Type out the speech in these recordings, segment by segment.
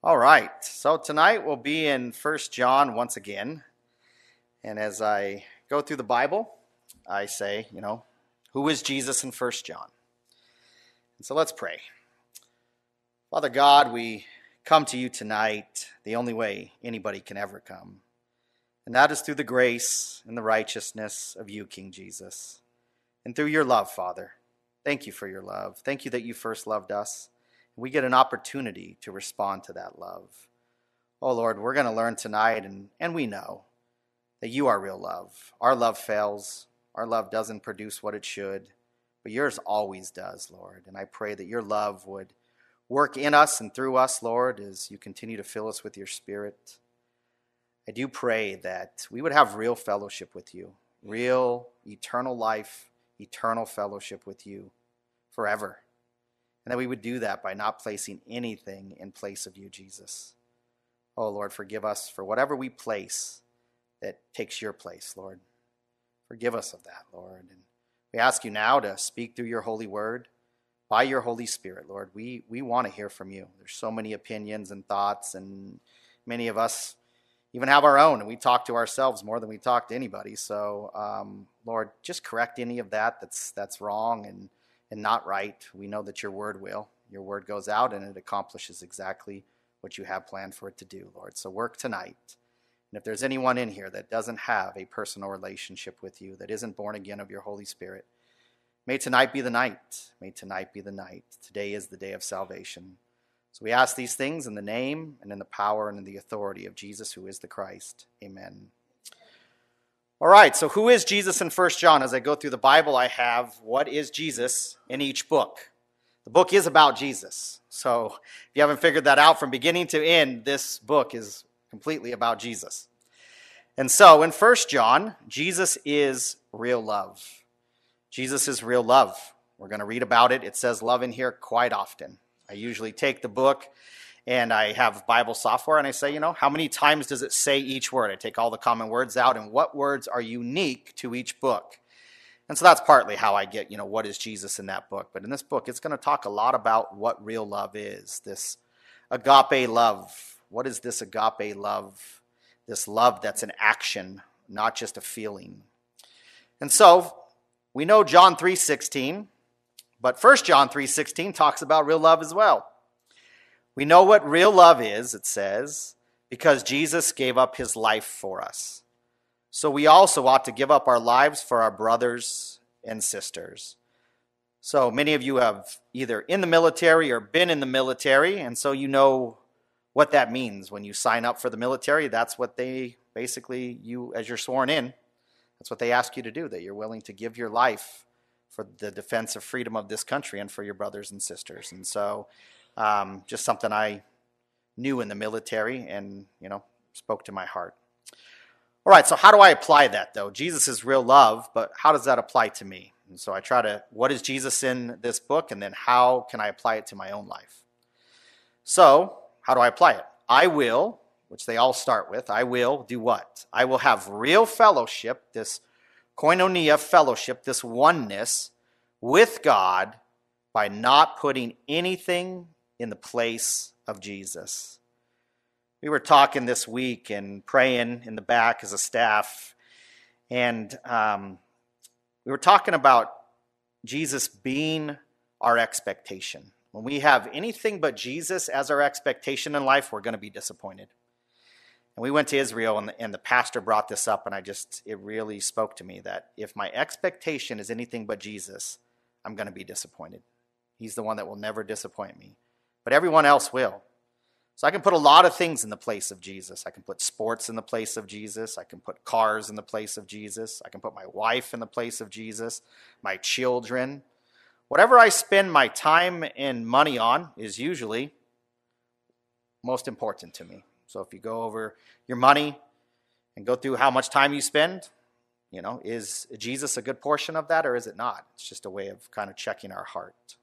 All right. So tonight we'll be in First John once again. And as I go through the Bible, I say, you know, who is Jesus in First John? And so let's pray. Father God, we come to you tonight the only way anybody can ever come. And that is through the grace and the righteousness of you, King Jesus. And through your love, Father. Thank you for your love. Thank you that you first loved us. We get an opportunity to respond to that love. Oh Lord, we're going to learn tonight, and, and we know that you are real love. Our love fails, our love doesn't produce what it should, but yours always does, Lord. And I pray that your love would work in us and through us, Lord, as you continue to fill us with your Spirit. I do pray that we would have real fellowship with you, real eternal life, eternal fellowship with you forever. And that we would do that by not placing anything in place of you, Jesus. Oh, Lord, forgive us for whatever we place that takes your place, Lord. Forgive us of that, Lord. And we ask you now to speak through your holy word by your Holy Spirit, Lord. We, we want to hear from you. There's so many opinions and thoughts, and many of us even have our own, and we talk to ourselves more than we talk to anybody. So, um, Lord, just correct any of that that's that's wrong and and not right. We know that your word will. Your word goes out and it accomplishes exactly what you have planned for it to do, Lord. So work tonight. And if there's anyone in here that doesn't have a personal relationship with you, that isn't born again of your Holy Spirit, may tonight be the night. May tonight be the night. Today is the day of salvation. So we ask these things in the name and in the power and in the authority of Jesus, who is the Christ. Amen. All right, so who is Jesus in First John? As I go through the Bible, I have what is Jesus in each book. The book is about Jesus. So if you haven't figured that out from beginning to end, this book is completely about Jesus. And so in First John, Jesus is real love. Jesus is real love. We're going to read about it. It says love in here quite often. I usually take the book and I have Bible software and I say, you know, how many times does it say each word? I take all the common words out and what words are unique to each book. And so that's partly how I get, you know, what is Jesus in that book. But in this book, it's going to talk a lot about what real love is this agape love. What is this agape love? This love that's an action, not just a feeling. And so we know John 3:16 but 1 John 3:16 talks about real love as well. We know what real love is, it says, because Jesus gave up his life for us. So we also ought to give up our lives for our brothers and sisters. So many of you have either in the military or been in the military, and so you know what that means when you sign up for the military. That's what they basically you as you're sworn in, that's what they ask you to do that you're willing to give your life for the defense of freedom of this country and for your brothers and sisters. And so, um, just something I knew in the military and, you know, spoke to my heart. All right, so how do I apply that though? Jesus is real love, but how does that apply to me? And so I try to, what is Jesus in this book? And then how can I apply it to my own life? So, how do I apply it? I will, which they all start with, I will do what? I will have real fellowship, this koinonia fellowship, this oneness with God by not putting anything in the place of Jesus. We were talking this week and praying in the back as a staff, and um, we were talking about Jesus being our expectation. When we have anything but Jesus as our expectation in life, we're going to be disappointed. And we went to Israel, and the, and the pastor brought this up, and I just, it really spoke to me that if my expectation is anything but Jesus, I'm going to be disappointed. He's the one that will never disappoint me. But everyone else will. So I can put a lot of things in the place of Jesus. I can put sports in the place of Jesus. I can put cars in the place of Jesus. I can put my wife in the place of Jesus, my children. Whatever I spend my time and money on is usually most important to me. So if you go over your money and go through how much time you spend, you know, is Jesus a good portion of that or is it not? It's just a way of kind of checking our heart.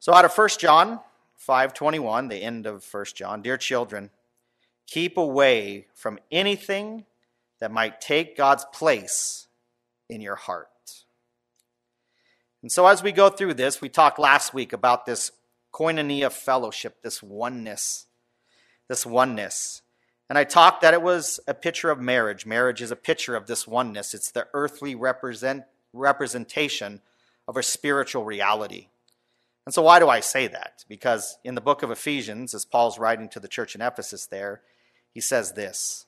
So out of 1 John 5:21, the end of 1 John, dear children, keep away from anything that might take God's place in your heart. And so as we go through this, we talked last week about this koinonia fellowship, this oneness this oneness. And I talked that it was a picture of marriage. Marriage is a picture of this oneness. It's the earthly represent, representation of a spiritual reality. And so, why do I say that? Because in the book of Ephesians, as Paul's writing to the church in Ephesus there, he says this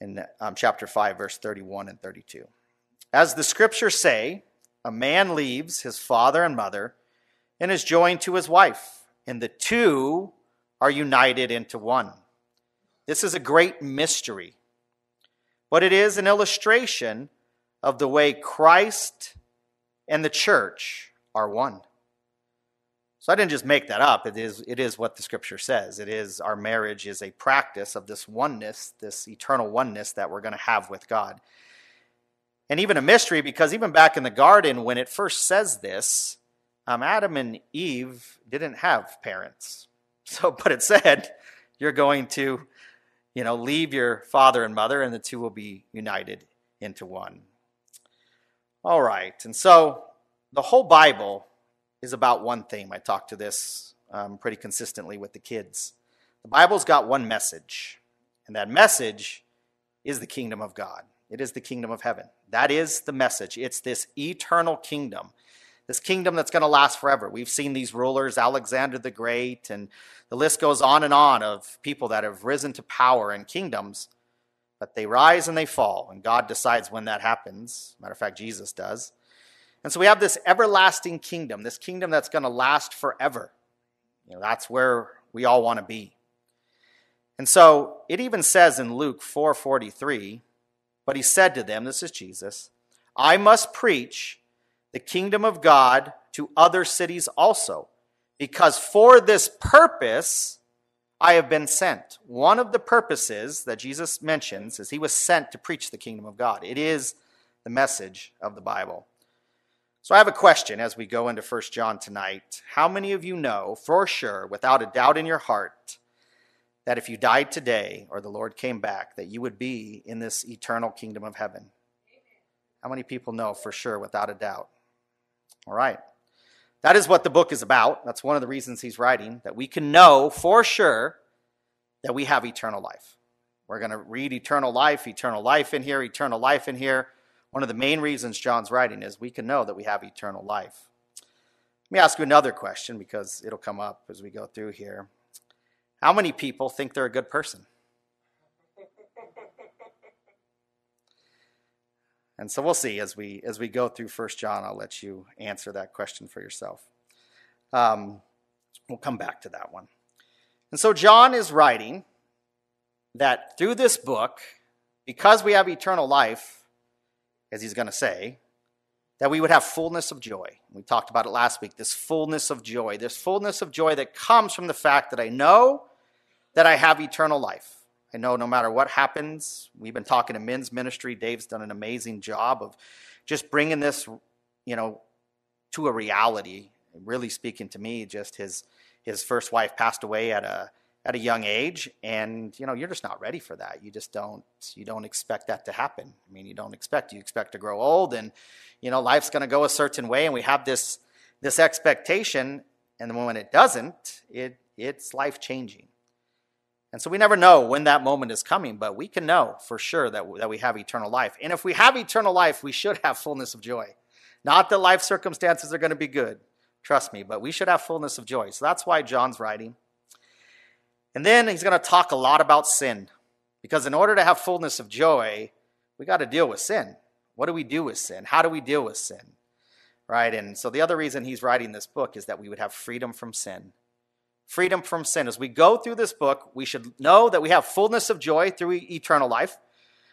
in um, chapter 5, verse 31 and 32. As the scriptures say, a man leaves his father and mother and is joined to his wife, and the two are united into one. This is a great mystery, but it is an illustration of the way Christ and the church are one. So I didn't just make that up. It is, it is what the scripture says. It is our marriage is a practice of this oneness, this eternal oneness that we're going to have with God. And even a mystery because even back in the garden, when it first says this, um, Adam and Eve didn't have parents. So, but it said, you're going to, you know, leave your father and mother, and the two will be united into one. All right. And so the whole Bible is about one theme. I talk to this um, pretty consistently with the kids. The Bible's got one message, and that message is the kingdom of God. It is the kingdom of heaven. That is the message. It's this eternal kingdom, this kingdom that's going to last forever. We've seen these rulers, Alexander the Great, and the list goes on and on of people that have risen to power and kingdoms, but they rise and they fall, and God decides when that happens. Matter of fact, Jesus does. And so we have this everlasting kingdom, this kingdom that's going to last forever. You know, that's where we all want to be. And so it even says in Luke 4:43, but he said to them, this is Jesus, I must preach the kingdom of God to other cities also, because for this purpose I have been sent. One of the purposes that Jesus mentions is he was sent to preach the kingdom of God. It is the message of the Bible. So I have a question as we go into 1 John tonight. How many of you know for sure, without a doubt in your heart, that if you died today or the Lord came back, that you would be in this eternal kingdom of heaven? How many people know for sure, without a doubt? All right. That is what the book is about. That's one of the reasons he's writing, that we can know for sure that we have eternal life. We're going to read eternal life, eternal life in here, eternal life in here. One of the main reasons John's writing is we can know that we have eternal life. Let me ask you another question because it'll come up as we go through here. How many people think they're a good person? And so we'll see as we as we go through First John. I'll let you answer that question for yourself. Um, we'll come back to that one. And so John is writing that through this book, because we have eternal life, as he's going to say, that we would have fullness of joy. We talked about it last week this fullness of joy, this fullness of joy that comes from the fact that I know that I have eternal life. I know no matter what happens, we've been talking to men's ministry. Dave's done an amazing job of just bringing this, you know, to a reality. Really speaking to me, just his his first wife passed away at a at a young age and you know you're just not ready for that. You just don't you don't expect that to happen. I mean you don't expect you expect to grow old and you know life's going to go a certain way and we have this this expectation and when it doesn't it it's life changing and so we never know when that moment is coming but we can know for sure that, that we have eternal life. And if we have eternal life we should have fullness of joy. Not that life circumstances are going to be good trust me but we should have fullness of joy. So that's why john's writing and then he's going to talk a lot about sin. Because in order to have fullness of joy, we got to deal with sin. What do we do with sin? How do we deal with sin? Right? And so the other reason he's writing this book is that we would have freedom from sin. Freedom from sin. As we go through this book, we should know that we have fullness of joy through eternal life.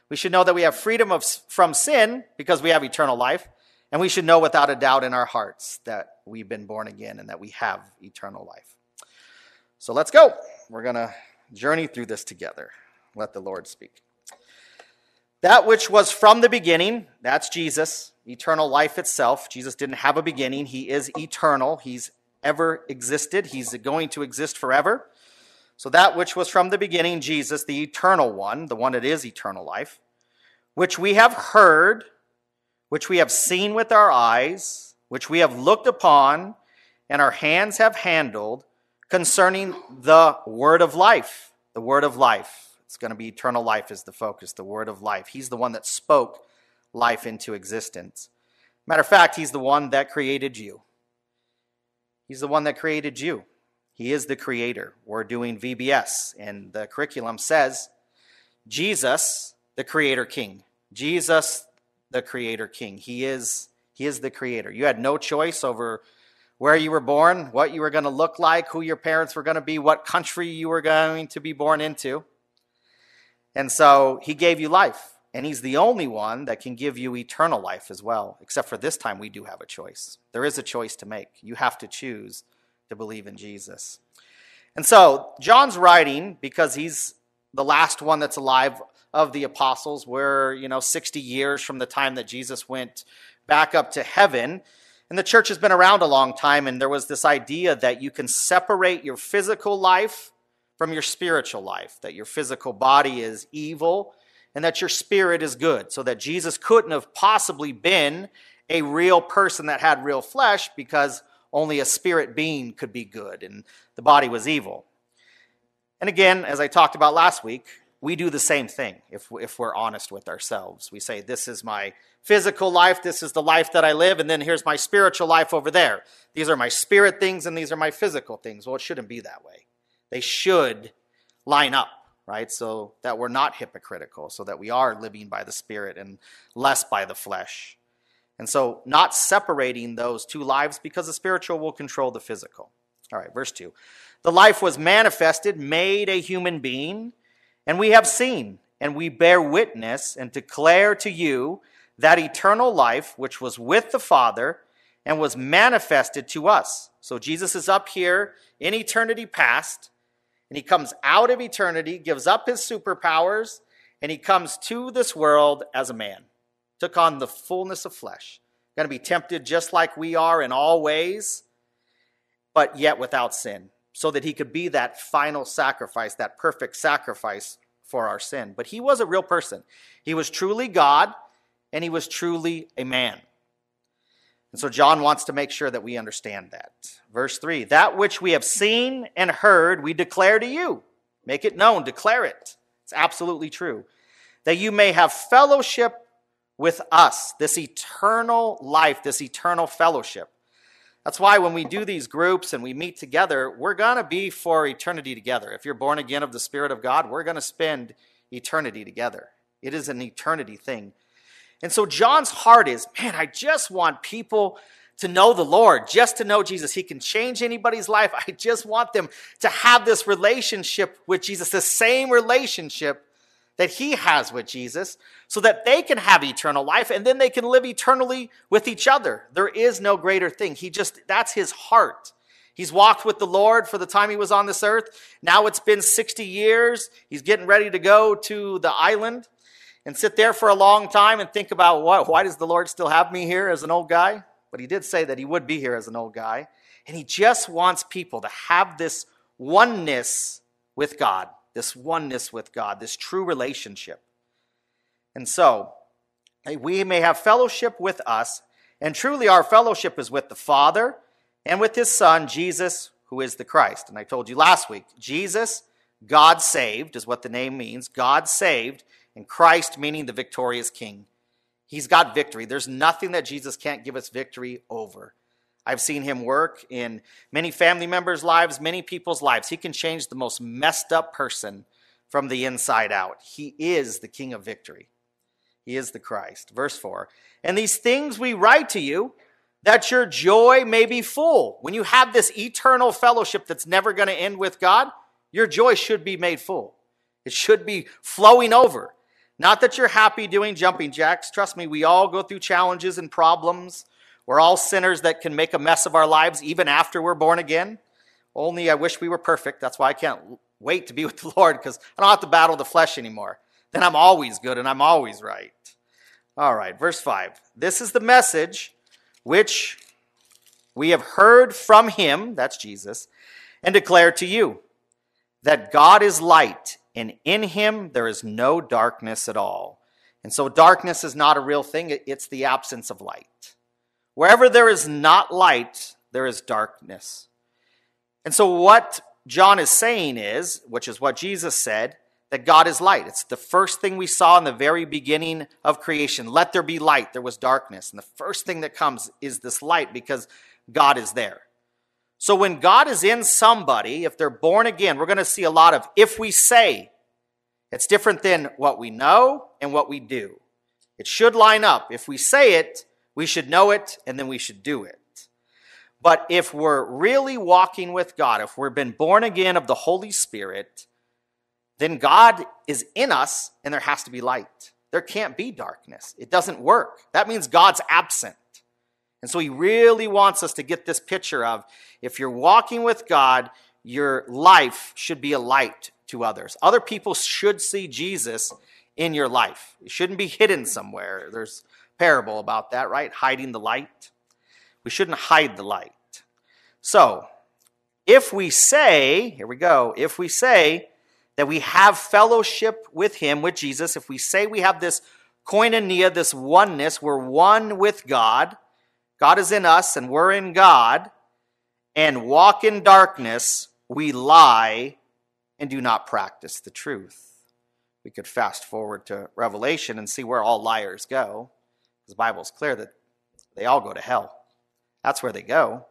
We should know that we have freedom of, from sin because we have eternal life. And we should know without a doubt in our hearts that we've been born again and that we have eternal life. So let's go. We're going to journey through this together. Let the Lord speak. That which was from the beginning, that's Jesus, eternal life itself. Jesus didn't have a beginning. He is eternal. He's ever existed. He's going to exist forever. So that which was from the beginning, Jesus, the eternal one, the one that is eternal life, which we have heard, which we have seen with our eyes, which we have looked upon, and our hands have handled concerning the word of life. The word of life. It's going to be eternal life is the focus, the word of life. He's the one that spoke life into existence. Matter of fact, he's the one that created you. He's the one that created you. He is the creator. We're doing VBS, and the curriculum says Jesus, the creator king. Jesus, the creator king. He is, he is the creator. You had no choice over where you were born, what you were going to look like, who your parents were going to be, what country you were going to be born into. And so he gave you life. And he's the only one that can give you eternal life as well. Except for this time, we do have a choice. There is a choice to make. You have to choose to believe in Jesus. And so, John's writing because he's the last one that's alive of the apostles. We're, you know, 60 years from the time that Jesus went back up to heaven. And the church has been around a long time, and there was this idea that you can separate your physical life from your spiritual life, that your physical body is evil and that your spirit is good. So that Jesus couldn't have possibly been a real person that had real flesh because only a spirit being could be good and the body was evil. And again, as I talked about last week, we do the same thing if, if we're honest with ourselves. We say, This is my physical life, this is the life that I live, and then here's my spiritual life over there. These are my spirit things, and these are my physical things. Well, it shouldn't be that way. They should line up right? So that we're not hypocritical, so that we are living by the Spirit and less by the flesh. And so not separating those two lives because the spiritual will control the physical. All right, verse 2. The life was manifested, made a human being, and we have seen, and we bear witness and declare to you that eternal life which was with the Father and was manifested to us. So Jesus is up here in eternity past and he comes out of eternity, gives up his superpowers, and he comes to this world as a man. Took on the fullness of flesh. Going to be tempted just like we are in all ways, but yet without sin, so that he could be that final sacrifice, that perfect sacrifice for our sin. But he was a real person. He was truly God, and he was truly a man. And so John wants to make sure that we understand that. Verse 3 That which we have seen and heard, we declare to you. Make it known, declare it. It's absolutely true. That you may have fellowship with us, this eternal life, this eternal fellowship. That's why when we do these groups and we meet together, we're going to be for eternity together. If you're born again of the Spirit of God, we're going to spend eternity together. It is an eternity thing. And so John's heart is, man, I just want people to know the Lord, just to know Jesus. He can change anybody's life. I just want them to have this relationship with Jesus, the same relationship that he has with Jesus, so that they can have eternal life and then they can live eternally with each other. There is no greater thing. He just, that's his heart. He's walked with the Lord for the time he was on this earth. Now it's been 60 years. He's getting ready to go to the island and sit there for a long time and think about what, why does the Lord still have me here as an old guy? But he did say that he would be here as an old guy. And he just wants people to have this oneness with God, this oneness with God, this true relationship. And so, we may have fellowship with us, and truly our fellowship is with the Father and with his Son, Jesus, who is the Christ. And I told you last week, Jesus, God saved, is what the name means. God saved and Christ meaning the victorious king. He's got victory. There's nothing that Jesus can't give us victory over. I've seen him work in many family members' lives, many people's lives. He can change the most messed up person from the inside out. He is the king of victory. He is the Christ. Verse 4 And these things we write to you that your joy may be full. When you have this eternal fellowship that's never going to end with God, your joy should be made full. It should be flowing over. Not that you're happy doing jumping jacks. Trust me, we all go through challenges and problems. We're all sinners that can make a mess of our lives even after we're born again. Only I wish we were perfect. That's why I can't wait to be with the Lord because I don't have to battle the flesh anymore. Then I'm always good and I'm always right. All right, verse 5. This is the message which we have heard from him, that's Jesus, and declare to you that God is light and in him there is no darkness at all. And so darkness is not a real thing, it's the absence of light. Wherever there is not light, there is darkness. And so, what John is saying is, which is what Jesus said, that God is light. It's the first thing we saw in the very beginning of creation. Let there be light. There was darkness. And the first thing that comes is this light because God is there. So when God is in somebody, if they're born again, we're going to see a lot of if we say. It's different than what we know and what we do. It should line up. If we say it, we should know it and then we should do it. But if we're really walking with God, if we've been born again of the Holy Spirit, then God is in us and there has to be light. There can't be darkness. It doesn't work. That means God's absent. And so he really wants us to get this picture of if you're walking with God, your life should be a light to others. Other people should see Jesus in your life. It shouldn't be hidden somewhere. There's parable about that, right? Hiding the light. We shouldn't hide the light. So, if we say, here we go, if we say that we have fellowship with Him, with Jesus, if we say we have this koinonia, this oneness, we're one with God, God is in us and we're in God, and walk in darkness, we lie and do not practice the truth. We could fast forward to Revelation and see where all liars go. The Bible's clear that they all go to hell. That's where they go.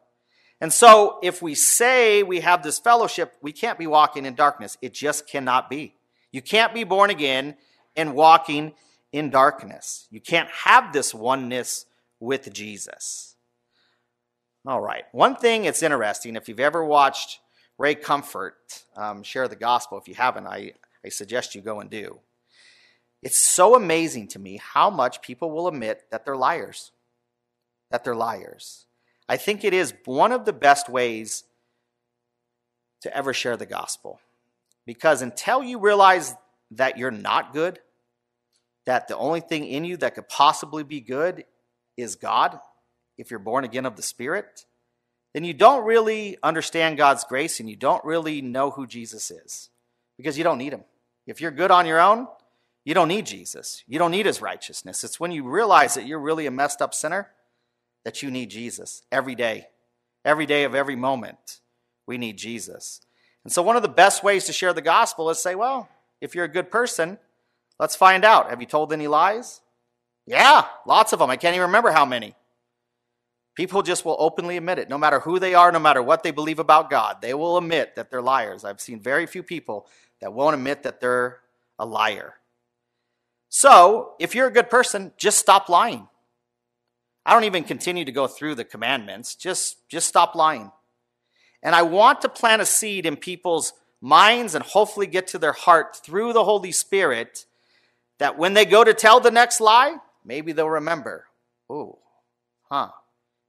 And so, if we say we have this fellowship, we can't be walking in darkness. It just cannot be. You can't be born again and walking in darkness. You can't have this oneness with Jesus. All right. One thing that's interesting, if you've ever watched Ray Comfort um, share the gospel, if you haven't, I, I suggest you go and do. It's so amazing to me how much people will admit that they're liars. That they're liars. I think it is one of the best ways to ever share the gospel. Because until you realize that you're not good, that the only thing in you that could possibly be good is God, if you're born again of the Spirit, then you don't really understand God's grace and you don't really know who Jesus is because you don't need Him. If you're good on your own, you don't need Jesus. You don't need His righteousness. It's when you realize that you're really a messed up sinner that you need Jesus every day. Every day of every moment, we need Jesus. And so, one of the best ways to share the gospel is say, well, if you're a good person, let's find out. Have you told any lies? Yeah, lots of them. I can't even remember how many. People just will openly admit it, no matter who they are, no matter what they believe about God. They will admit that they're liars. I've seen very few people that won't admit that they're a liar. So, if you're a good person, just stop lying. I don't even continue to go through the commandments. Just, just stop lying. And I want to plant a seed in people's minds and hopefully get to their heart through the Holy Spirit that when they go to tell the next lie, maybe they'll remember, oh, huh,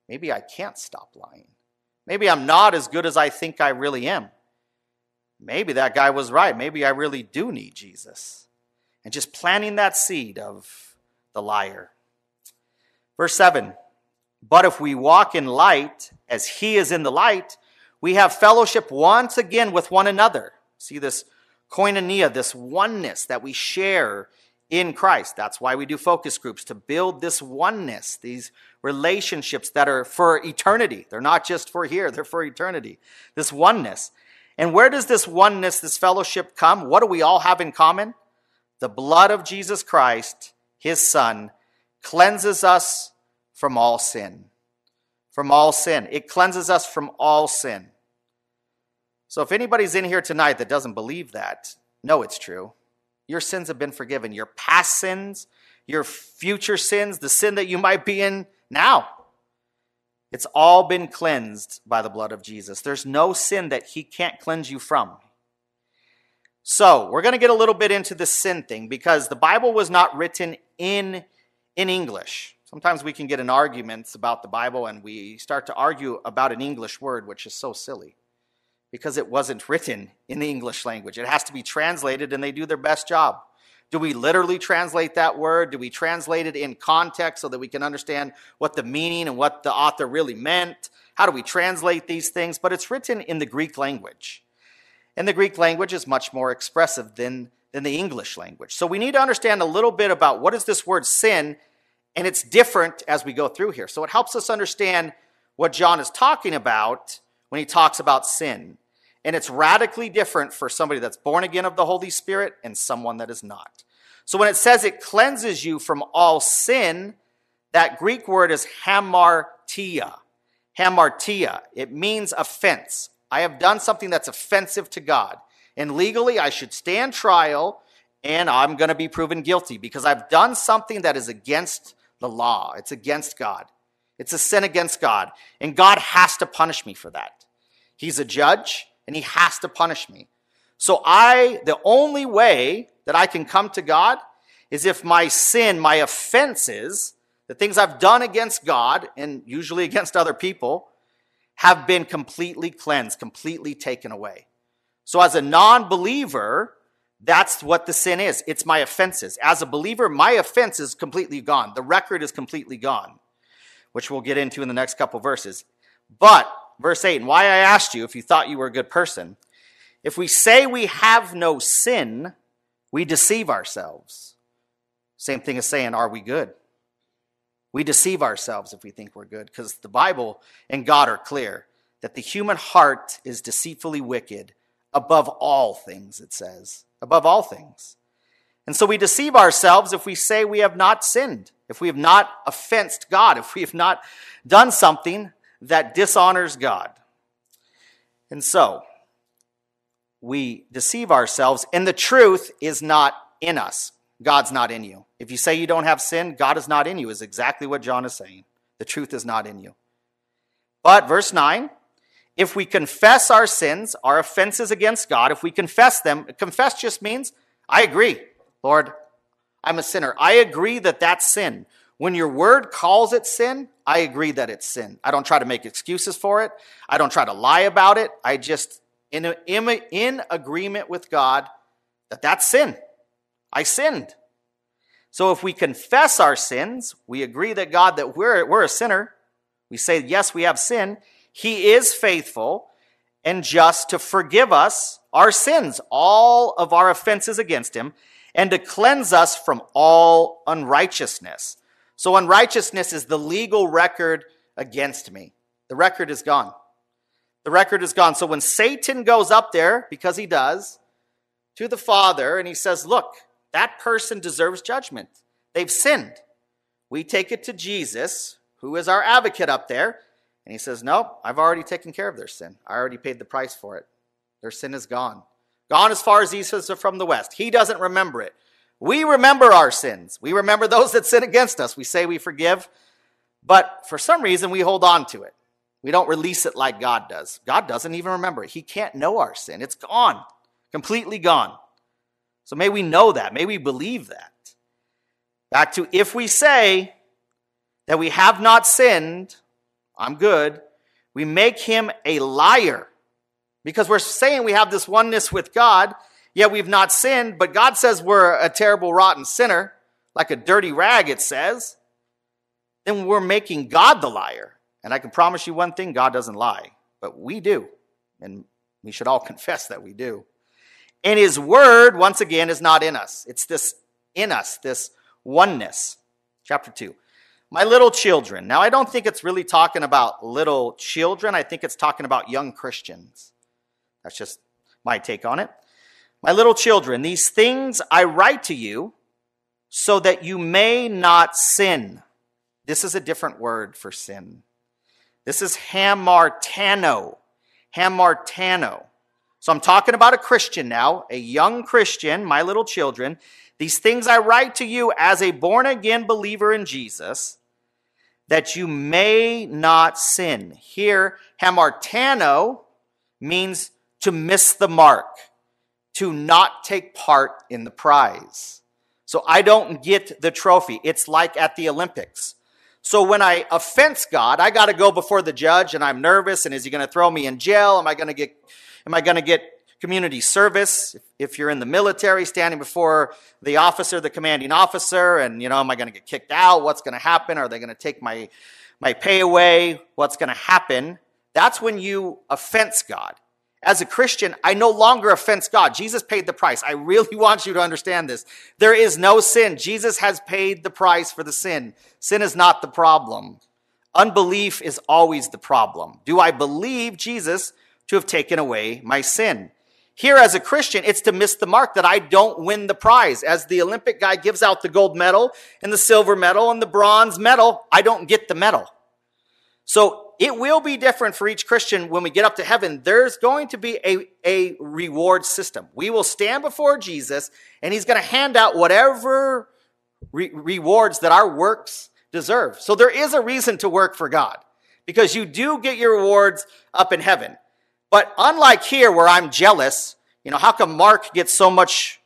maybe I can't stop lying. Maybe I'm not as good as I think I really am. Maybe that guy was right. Maybe I really do need Jesus. And just planting that seed of the liar. Verse 7 But if we walk in light, as he is in the light, we have fellowship once again with one another. See this koinonia, this oneness that we share in Christ. That's why we do focus groups, to build this oneness, these relationships that are for eternity. They're not just for here, they're for eternity. This oneness. And where does this oneness, this fellowship come? What do we all have in common? The blood of Jesus Christ, his Son, cleanses us from all sin. From all sin. It cleanses us from all sin. So if anybody's in here tonight that doesn't believe that, no, it's true. Your sins have been forgiven. Your past sins, your future sins, the sin that you might be in now. It's all been cleansed by the blood of Jesus. There's no sin that he can't cleanse you from. So, we're going to get a little bit into the sin thing because the Bible was not written in in English. Sometimes we can get in arguments about the Bible and we start to argue about an English word, which is so silly because it wasn't written in the English language. It has to be translated and they do their best job. Do we literally translate that word? Do we translate it in context so that we can understand what the meaning and what the author really meant? How do we translate these things? But it's written in the Greek language. And the Greek language is much more expressive than, than the English language. So we need to understand a little bit about what is this word sin and it's different as we go through here. So it helps us understand what John is talking about when he talks about sin. And it's radically different for somebody that's born again of the Holy Spirit and someone that is not. So when it says it cleanses you from all sin, that Greek word is hamartia. Hamartia. It means offense. I have done something that's offensive to God. And legally, I should stand trial and I'm going to be proven guilty because I've done something that is against the law. It's against God. It's a sin against God. And God has to punish me for that. He's a judge and he has to punish me. So I, the only way that I can come to God is if my sin, my offenses, the things I've done against God and usually against other people, have been completely cleansed, completely taken away. So as a non believer, that's what the sin is. It's my offenses. As a believer, my offense is completely gone. The record is completely gone, which we'll get into in the next couple verses. But, verse 8, and why I asked you if you thought you were a good person. If we say we have no sin, we deceive ourselves. Same thing as saying, are we good? We deceive ourselves if we think we're good because the Bible and God are clear that the human heart is deceitfully wicked above all things, it says. Above all things. And so we deceive ourselves if we say we have not sinned, if we have not offensed God, if we have not done something that dishonors God. And so we deceive ourselves, and the truth is not in us. God's not in you. If you say you don't have sin, God is not in you, is exactly what John is saying. The truth is not in you. But, verse 9, if we confess our sins, our offenses against God, if we confess them, confess just means, I agree, Lord, I'm a sinner. I agree that that's sin. When your word calls it sin, I agree that it's sin. I don't try to make excuses for it. I don't try to lie about it. I just, in, in, in agreement with God, that that's sin. I sinned. So if we confess our sins, we agree that God, that we're, we're a sinner, we say, yes, we have sin, He is faithful and just to forgive us our sins, all of our offenses against Him, and to cleanse us from all unrighteousness. So unrighteousness is the legal record against me. The record is gone. The record is gone. So when Satan goes up there, because he does, to the Father, and he says, Look, that person deserves judgment. They've sinned. We take it to Jesus, who is our advocate up there, and he says, No, I've already taken care of their sin. I already paid the price for it. Their sin is gone. Gone as far as east is from the west. He doesn't remember it. We remember our sins. We remember those that sin against us. We say we forgive, but for some reason we hold on to it. We don't release it like God does. God doesn't even remember it. He can't know our sin. It's gone, completely gone. So may we know that. May we believe that. Back to if we say that we have not sinned, I'm good, we make him a liar. Because we're saying we have this oneness with God, yet we've not sinned, but God says we're a terrible, rotten sinner, like a dirty rag, it says. Then we're making God the liar. And I can promise you one thing God doesn't lie, but we do. And we should all confess that we do. And his word, once again, is not in us. It's this in us, this oneness. Chapter 2. My little children. Now, I don't think it's really talking about little children. I think it's talking about young Christians. That's just my take on it. My little children, these things I write to you so that you may not sin. This is a different word for sin. This is hamartano. Hamartano. So I'm talking about a Christian now, a young Christian, my little children. These things I write to you as a born again believer in Jesus, that you may not sin. Here, hamartano means to miss the mark, to not take part in the prize. So I don't get the trophy. It's like at the Olympics. So when I offense God, I got to go before the judge and I'm nervous. And is he going to throw me in jail? Am I going to get Am I going to get community service if you're in the military standing before the officer the commanding officer and you know am i going to get kicked out what's going to happen are they going to take my my pay away what's going to happen that's when you offense god as a christian i no longer offense god jesus paid the price i really want you to understand this there is no sin jesus has paid the price for the sin sin is not the problem Unbelief is always the problem. Do I believe Jesus to have taken away my sin? Here, as a Christian, it's to miss the mark that I don't win the prize. As the Olympic guy gives out the gold medal and the silver medal and the bronze medal, I don't get the medal. So it will be different for each Christian when we get up to heaven. There's going to be a, a reward system. We will stand before Jesus and he's going to hand out whatever re- rewards that our works deserve. So there is a reason to work for God because you do get your rewards up in heaven. But unlike here where I'm jealous, you know, how come Mark gets so much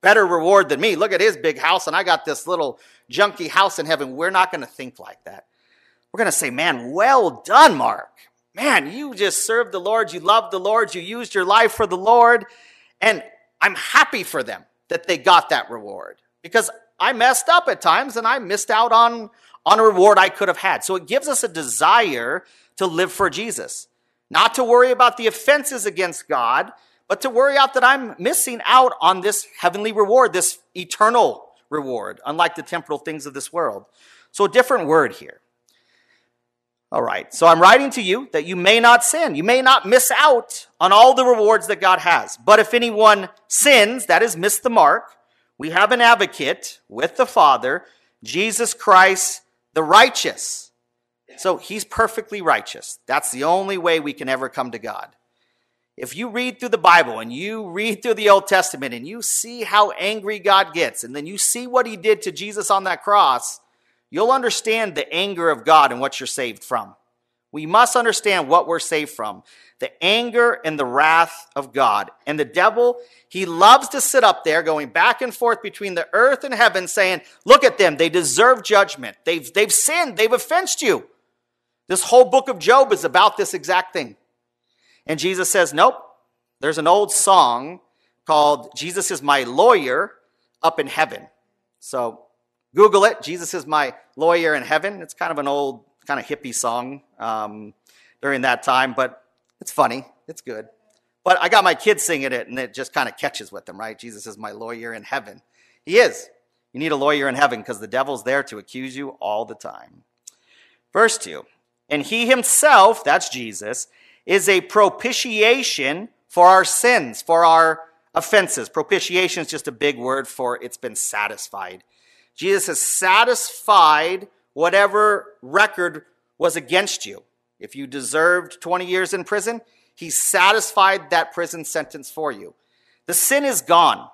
better reward than me? Look at his big house and I got this little junky house in heaven. We're not going to think like that. We're going to say, man, well done, Mark. Man, you just served the Lord. You loved the Lord. You used your life for the Lord. And I'm happy for them that they got that reward because I messed up at times and I missed out on, on a reward I could have had. So it gives us a desire to live for Jesus, not to worry about the offenses against God, but to worry out that I'm missing out on this heavenly reward, this eternal reward, unlike the temporal things of this world. So a different word here. All right. So I'm writing to you that you may not sin. You may not miss out on all the rewards that God has. But if anyone sins, that is, miss the mark, we have an advocate with the Father, Jesus Christ the righteous. So he's perfectly righteous. That's the only way we can ever come to God. If you read through the Bible and you read through the Old Testament and you see how angry God gets, and then you see what he did to Jesus on that cross, you'll understand the anger of God and what you're saved from. We must understand what we're saved from the anger and the wrath of God. And the devil, he loves to sit up there going back and forth between the earth and heaven saying, Look at them, they deserve judgment. They've, they've sinned, they've offended you. This whole book of Job is about this exact thing. And Jesus says, Nope. There's an old song called Jesus is my lawyer up in heaven. So Google it. Jesus is my lawyer in heaven. It's kind of an old, kind of hippie song um, during that time, but it's funny. It's good. But I got my kids singing it, and it just kind of catches with them, right? Jesus is my lawyer in heaven. He is. You need a lawyer in heaven because the devil's there to accuse you all the time. Verse 2 And he himself, that's Jesus, is a propitiation for our sins, for our offenses. Propitiation is just a big word for it's been satisfied. Jesus has satisfied whatever record was against you. If you deserved 20 years in prison, he satisfied that prison sentence for you. The sin is gone.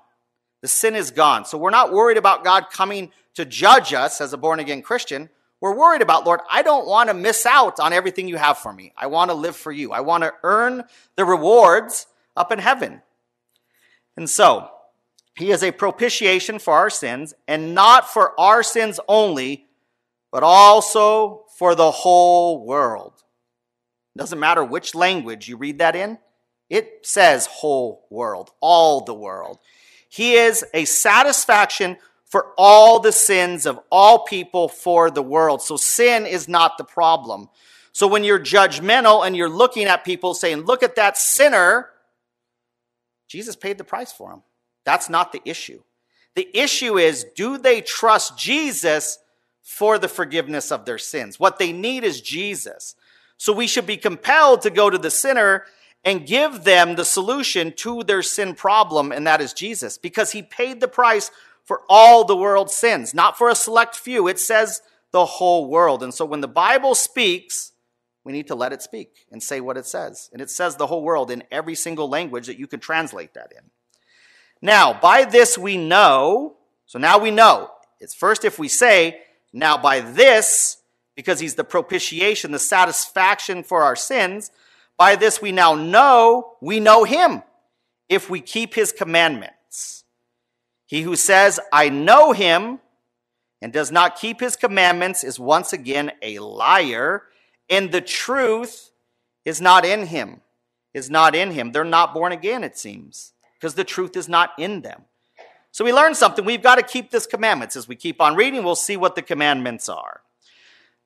The sin is gone. So we're not worried about God coming to judge us as a born again Christian. We're worried about, Lord, I don't want to miss out on everything you have for me. I want to live for you. I want to earn the rewards up in heaven. And so, he is a propitiation for our sins, and not for our sins only, but also for the whole world. It Doesn't matter which language you read that in, it says whole world, all the world. He is a satisfaction for all the sins of all people for the world. So sin is not the problem. So when you're judgmental and you're looking at people saying, look at that sinner, Jesus paid the price for him. That's not the issue. The issue is, do they trust Jesus for the forgiveness of their sins? What they need is Jesus. So we should be compelled to go to the sinner and give them the solution to their sin problem, and that is Jesus, because he paid the price for all the world's sins, not for a select few. It says the whole world. And so when the Bible speaks, we need to let it speak and say what it says. And it says the whole world in every single language that you can translate that in. Now, by this we know, so now we know. It's first if we say, now by this because he's the propitiation, the satisfaction for our sins. By this we now know we know him if we keep his commandments. He who says, I know him, and does not keep his commandments is once again a liar, and the truth is not in him. Is not in him. They're not born again, it seems, because the truth is not in them. So we learn something. We've got to keep this commandments. As we keep on reading, we'll see what the commandments are.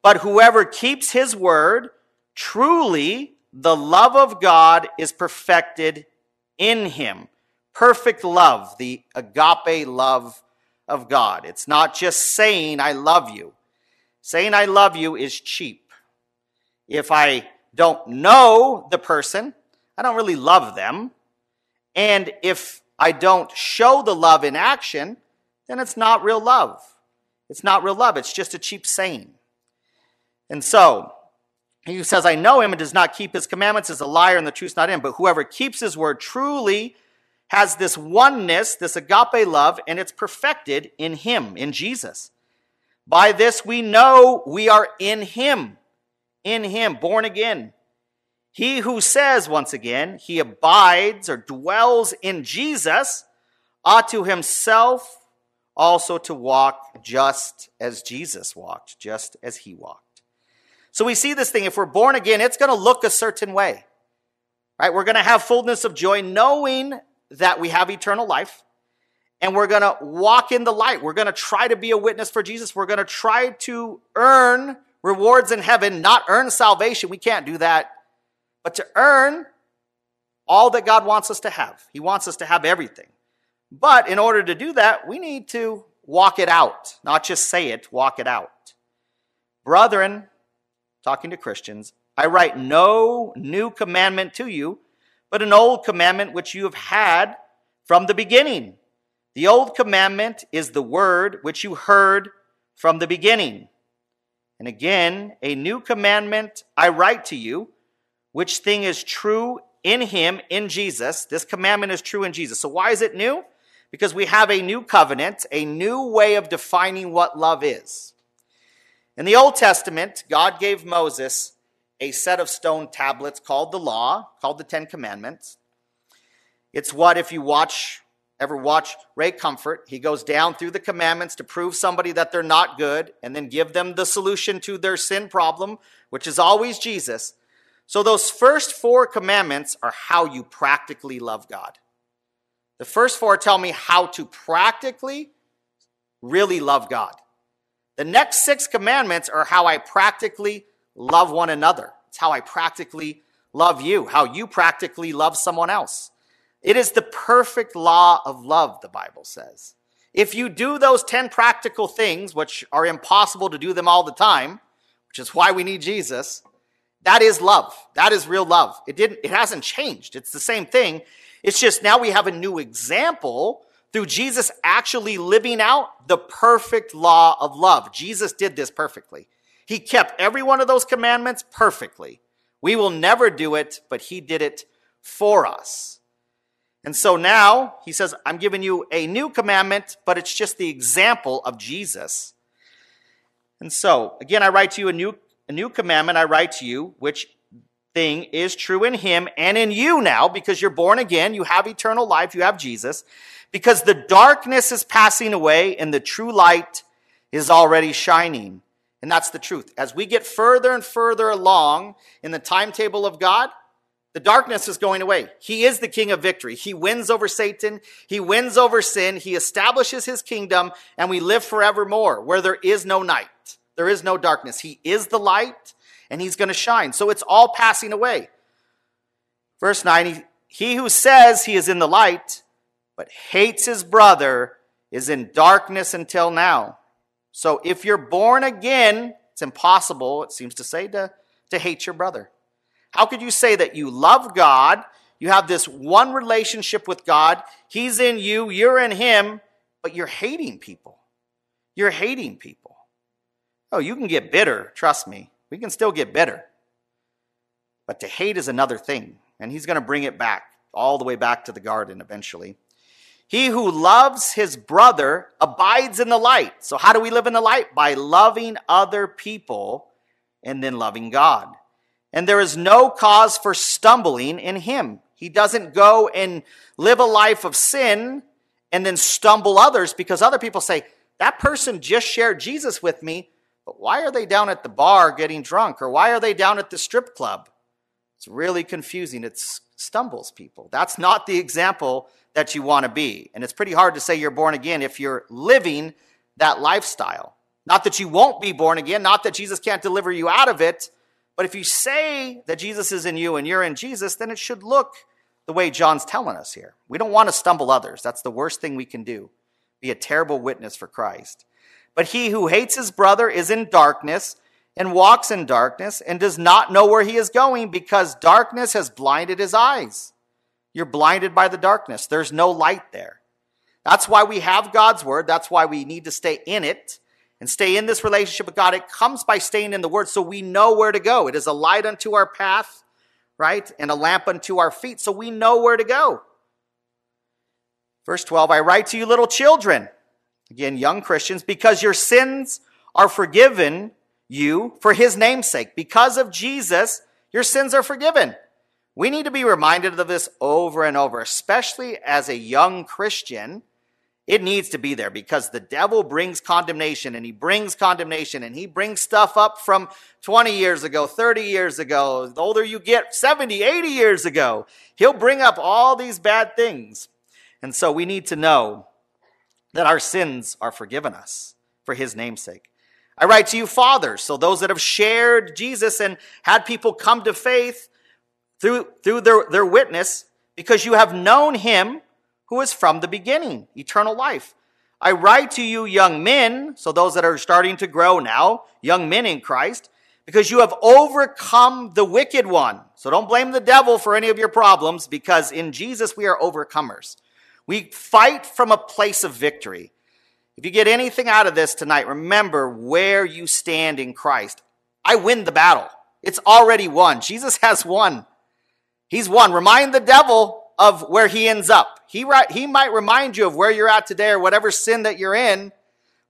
But whoever keeps his word, truly the love of God is perfected in him. Perfect love, the agape love of God. It's not just saying, I love you. Saying, I love you is cheap. If I don't know the person, I don't really love them. And if I don't show the love in action, then it's not real love. It's not real love, it's just a cheap saying. And so, he who says, I know him and does not keep his commandments is a liar and the truth's not in. But whoever keeps his word truly has this oneness, this agape love, and it's perfected in him, in Jesus. By this we know we are in him, in him, born again. He who says, once again, he abides or dwells in Jesus ought to himself also to walk just as Jesus walked, just as he walked. So we see this thing. If we're born again, it's going to look a certain way. Right? We're going to have fullness of joy knowing that we have eternal life and we're going to walk in the light. We're going to try to be a witness for Jesus. We're going to try to earn rewards in heaven, not earn salvation. We can't do that. But to earn all that God wants us to have. He wants us to have everything. But in order to do that, we need to walk it out, not just say it, walk it out. Brethren, talking to Christians, I write no new commandment to you, but an old commandment which you have had from the beginning. The old commandment is the word which you heard from the beginning. And again, a new commandment I write to you, which thing is true in him, in Jesus. This commandment is true in Jesus. So why is it new? because we have a new covenant, a new way of defining what love is. In the Old Testament, God gave Moses a set of stone tablets called the law, called the Ten Commandments. It's what, if you watch, ever watch Ray Comfort, he goes down through the commandments to prove somebody that they're not good and then give them the solution to their sin problem, which is always Jesus. So, those first four commandments are how you practically love God. The first four tell me how to practically really love God. The next six commandments are how I practically love one another. It's how I practically love you, how you practically love someone else. It is the perfect law of love, the Bible says. If you do those 10 practical things, which are impossible to do them all the time, which is why we need Jesus, that is love. That is real love. It didn't, it hasn't changed. It's the same thing. It's just now we have a new example through Jesus actually living out the perfect law of love. Jesus did this perfectly. He kept every one of those commandments perfectly. We will never do it, but he did it for us. And so now he says, I'm giving you a new commandment, but it's just the example of Jesus. And so, again, I write to you a new, new commandment, I write to you, which thing is true in him and in you now because you're born again, you have eternal life, you have Jesus, because the darkness is passing away and the true light is already shining. And that's the truth. As we get further and further along in the timetable of God, the darkness is going away. He is the king of victory. He wins over Satan. He wins over sin. He establishes his kingdom and we live forevermore where there is no night. There is no darkness. He is the light and he's going to shine. So it's all passing away. Verse 9 he, who says he is in the light, but hates his brother, is in darkness until now. So if you're born again, it's impossible, it seems to say, to, to hate your brother. How could you say that you love God? You have this one relationship with God. He's in you, you're in him, but you're hating people. You're hating people. Oh, you can get bitter, trust me. We can still get bitter. But to hate is another thing, and he's going to bring it back, all the way back to the garden eventually. He who loves his brother abides in the light. So, how do we live in the light? By loving other people and then loving God. And there is no cause for stumbling in him. He doesn't go and live a life of sin and then stumble others because other people say, That person just shared Jesus with me. But why are they down at the bar getting drunk? Or why are they down at the strip club? It's really confusing. It stumbles people. That's not the example that you want to be. And it's pretty hard to say you're born again if you're living that lifestyle. Not that you won't be born again, not that Jesus can't deliver you out of it, but if you say that Jesus is in you and you're in Jesus, then it should look the way John's telling us here. We don't want to stumble others. That's the worst thing we can do. Be a terrible witness for Christ. But he who hates his brother is in darkness and walks in darkness and does not know where he is going because darkness has blinded his eyes. You're blinded by the darkness. There's no light there. That's why we have God's word. That's why we need to stay in it and stay in this relationship with God. It comes by staying in the word so we know where to go. It is a light unto our path, right? And a lamp unto our feet so we know where to go. Verse 12 I write to you, little children, again, young Christians, because your sins are forgiven you for his namesake. Because of Jesus, your sins are forgiven. We need to be reminded of this over and over, especially as a young Christian. It needs to be there because the devil brings condemnation and he brings condemnation and he brings stuff up from 20 years ago, 30 years ago. The older you get, 70, 80 years ago, he'll bring up all these bad things. And so we need to know that our sins are forgiven us for his namesake. I write to you, fathers, so those that have shared Jesus and had people come to faith through, through their, their witness, because you have known him who is from the beginning, eternal life. I write to you, young men, so those that are starting to grow now, young men in Christ, because you have overcome the wicked one. So don't blame the devil for any of your problems, because in Jesus we are overcomers. We fight from a place of victory. If you get anything out of this tonight, remember where you stand in Christ. I win the battle. It's already won. Jesus has won. He's won. Remind the devil of where he ends up. He, he might remind you of where you're at today or whatever sin that you're in,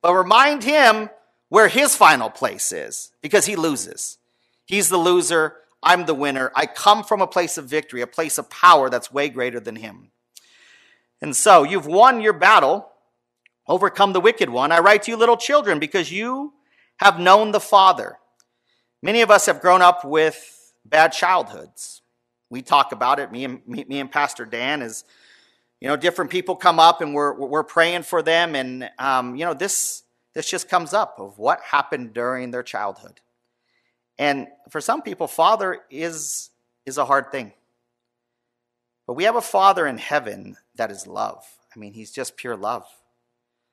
but remind him where his final place is because he loses. He's the loser. I'm the winner. I come from a place of victory, a place of power that's way greater than him. And so you've won your battle overcome the wicked one. I write to you, little children, because you have known the Father. Many of us have grown up with bad childhoods. We talk about it, me and, me, me and Pastor Dan, is, you know, different people come up and we're, we're praying for them. And, um, you know, this, this just comes up of what happened during their childhood. And for some people, Father is, is a hard thing. But we have a Father in heaven that is love. I mean, He's just pure love.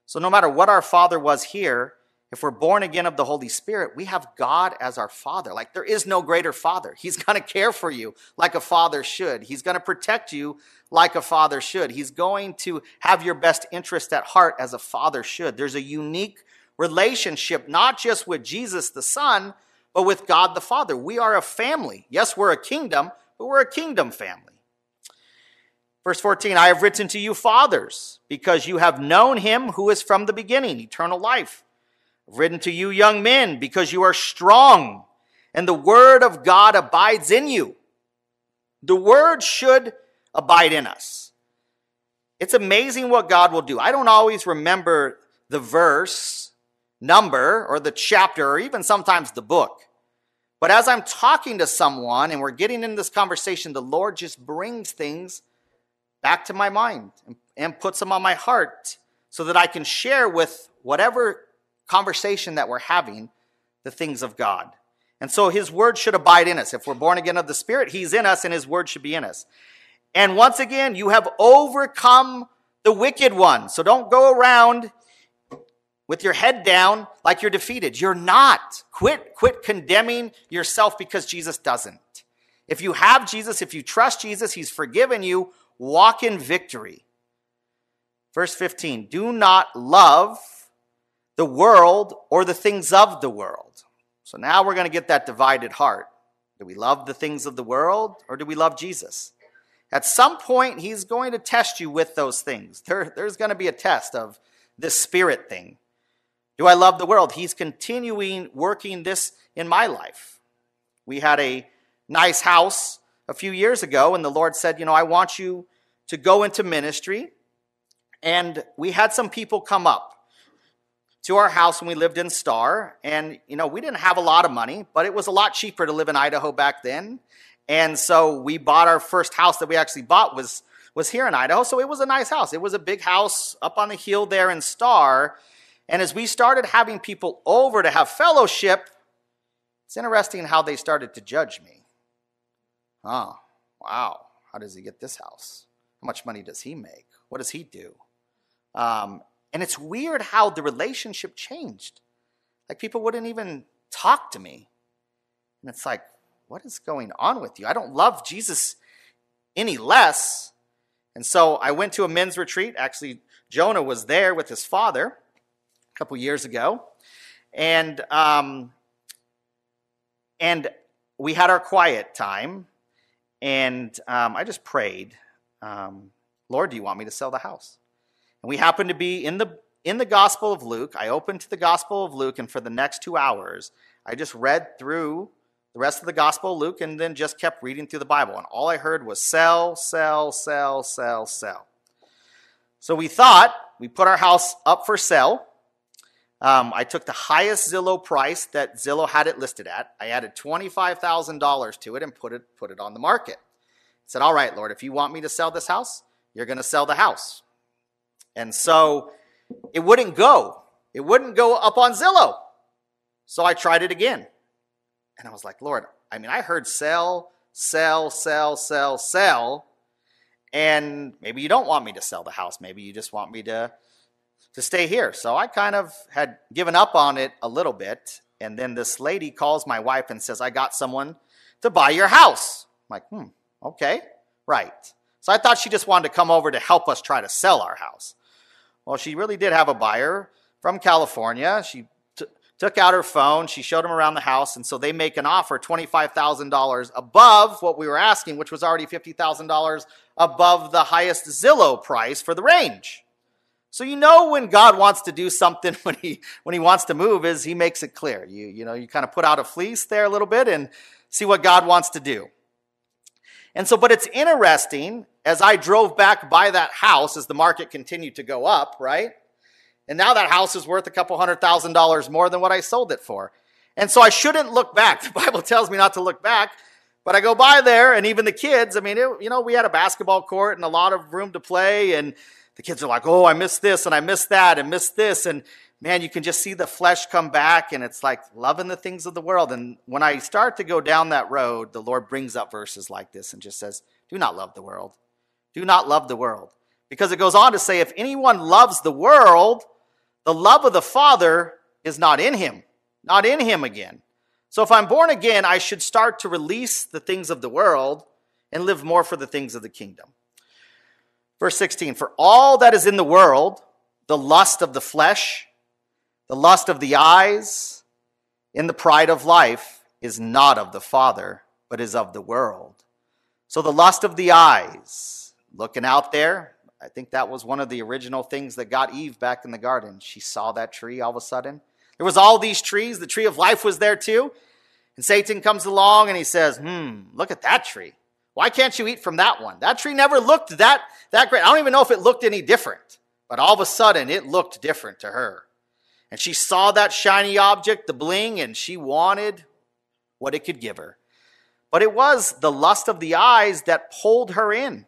So, no matter what our Father was here, if we're born again of the Holy Spirit, we have God as our Father. Like, there is no greater Father. He's going to care for you like a father should. He's going to protect you like a father should. He's going to have your best interest at heart as a father should. There's a unique relationship, not just with Jesus the Son, but with God the Father. We are a family. Yes, we're a kingdom, but we're a kingdom family. Verse 14, I have written to you, fathers, because you have known him who is from the beginning, eternal life. I've written to you, young men, because you are strong, and the word of God abides in you. The word should abide in us. It's amazing what God will do. I don't always remember the verse, number, or the chapter, or even sometimes the book. But as I'm talking to someone and we're getting in this conversation, the Lord just brings things back to my mind and puts them on my heart so that I can share with whatever conversation that we're having the things of God. And so his word should abide in us. If we're born again of the Spirit, he's in us and his word should be in us. And once again, you have overcome the wicked one. So don't go around with your head down like you're defeated. You're not. Quit, quit condemning yourself because Jesus doesn't. If you have Jesus, if you trust Jesus, he's forgiven you walk in victory. Verse 15 Do not love the world or the things of the world. So now we're going to get that divided heart. Do we love the things of the world or do we love Jesus? At some point, he's going to test you with those things. There, there's going to be a test of this spirit thing. Do I love the world? He's continuing working this in my life. We had a nice house a few years ago, and the Lord said, You know, I want you to go into ministry. And we had some people come up to our house when we lived in Star. And, you know, we didn't have a lot of money, but it was a lot cheaper to live in Idaho back then. And so we bought our first house that we actually bought was, was here in Idaho. So it was a nice house. It was a big house up on the hill there in Star. And as we started having people over to have fellowship, it's interesting how they started to judge me. Oh, wow. How does he get this house? How much money does he make? What does he do? Um, and it's weird how the relationship changed. Like people wouldn't even talk to me. And it's like, what is going on with you? I don't love Jesus any less. And so I went to a men's retreat. Actually, Jonah was there with his father a couple years ago. And, um, and we had our quiet time. And um, I just prayed, um, Lord, do you want me to sell the house? And we happened to be in the in the Gospel of Luke. I opened to the Gospel of Luke, and for the next two hours, I just read through the rest of the Gospel of Luke and then just kept reading through the Bible. And all I heard was sell, sell, sell, sell, sell. So we thought we put our house up for sale. Um, I took the highest Zillow price that Zillow had it listed at. I added $25,000 to it and put it, put it on the market. I said, All right, Lord, if you want me to sell this house, you're going to sell the house. And so it wouldn't go. It wouldn't go up on Zillow. So I tried it again. And I was like, Lord, I mean, I heard sell, sell, sell, sell, sell. And maybe you don't want me to sell the house. Maybe you just want me to, to stay here. So I kind of had given up on it a little bit. And then this lady calls my wife and says, I got someone to buy your house. I'm like, hmm, okay, right. So I thought she just wanted to come over to help us try to sell our house. Well, she really did have a buyer from California. She t- took out her phone, she showed him around the house, and so they make an offer $25,000 above what we were asking, which was already $50,000 above the highest Zillow price for the range. So you know when God wants to do something when he when he wants to move is he makes it clear. You you know you kind of put out a fleece there a little bit and see what God wants to do. And so but it's interesting as I drove back by that house as the market continued to go up, right? And now that house is worth a couple hundred thousand dollars more than what I sold it for. And so I shouldn't look back. The Bible tells me not to look back, but I go by there and even the kids, I mean, it, you know, we had a basketball court and a lot of room to play and the kids are like, "Oh, I missed this and I missed that and missed this." And man, you can just see the flesh come back and it's like loving the things of the world. And when I start to go down that road, the Lord brings up verses like this and just says, "Do not love the world." Do not love the world. Because it goes on to say, if anyone loves the world, the love of the Father is not in him, not in him again. So if I'm born again, I should start to release the things of the world and live more for the things of the kingdom. Verse 16 For all that is in the world, the lust of the flesh, the lust of the eyes, in the pride of life, is not of the Father, but is of the world. So the lust of the eyes, looking out there. I think that was one of the original things that got Eve back in the garden. She saw that tree all of a sudden. There was all these trees. The tree of life was there too. And Satan comes along and he says, "Hmm, look at that tree. Why can't you eat from that one? That tree never looked that that great. I don't even know if it looked any different. But all of a sudden it looked different to her. And she saw that shiny object, the bling, and she wanted what it could give her. But it was the lust of the eyes that pulled her in.